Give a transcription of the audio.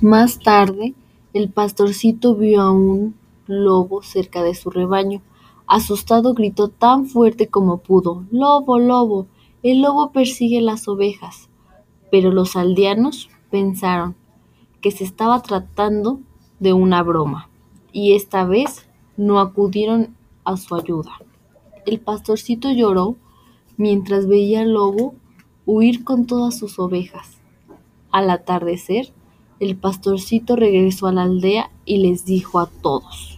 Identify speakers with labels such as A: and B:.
A: Más tarde, el pastorcito vio a un lobo cerca de su rebaño. Asustado gritó tan fuerte como pudo, ¡Lobo, lobo! El lobo persigue las ovejas. Pero los aldeanos pensaron que se estaba tratando de una broma, y esta vez no acudieron a su ayuda. El pastorcito lloró mientras veía al lobo huir con todas sus ovejas. Al atardecer, el pastorcito regresó a la aldea y les dijo a todos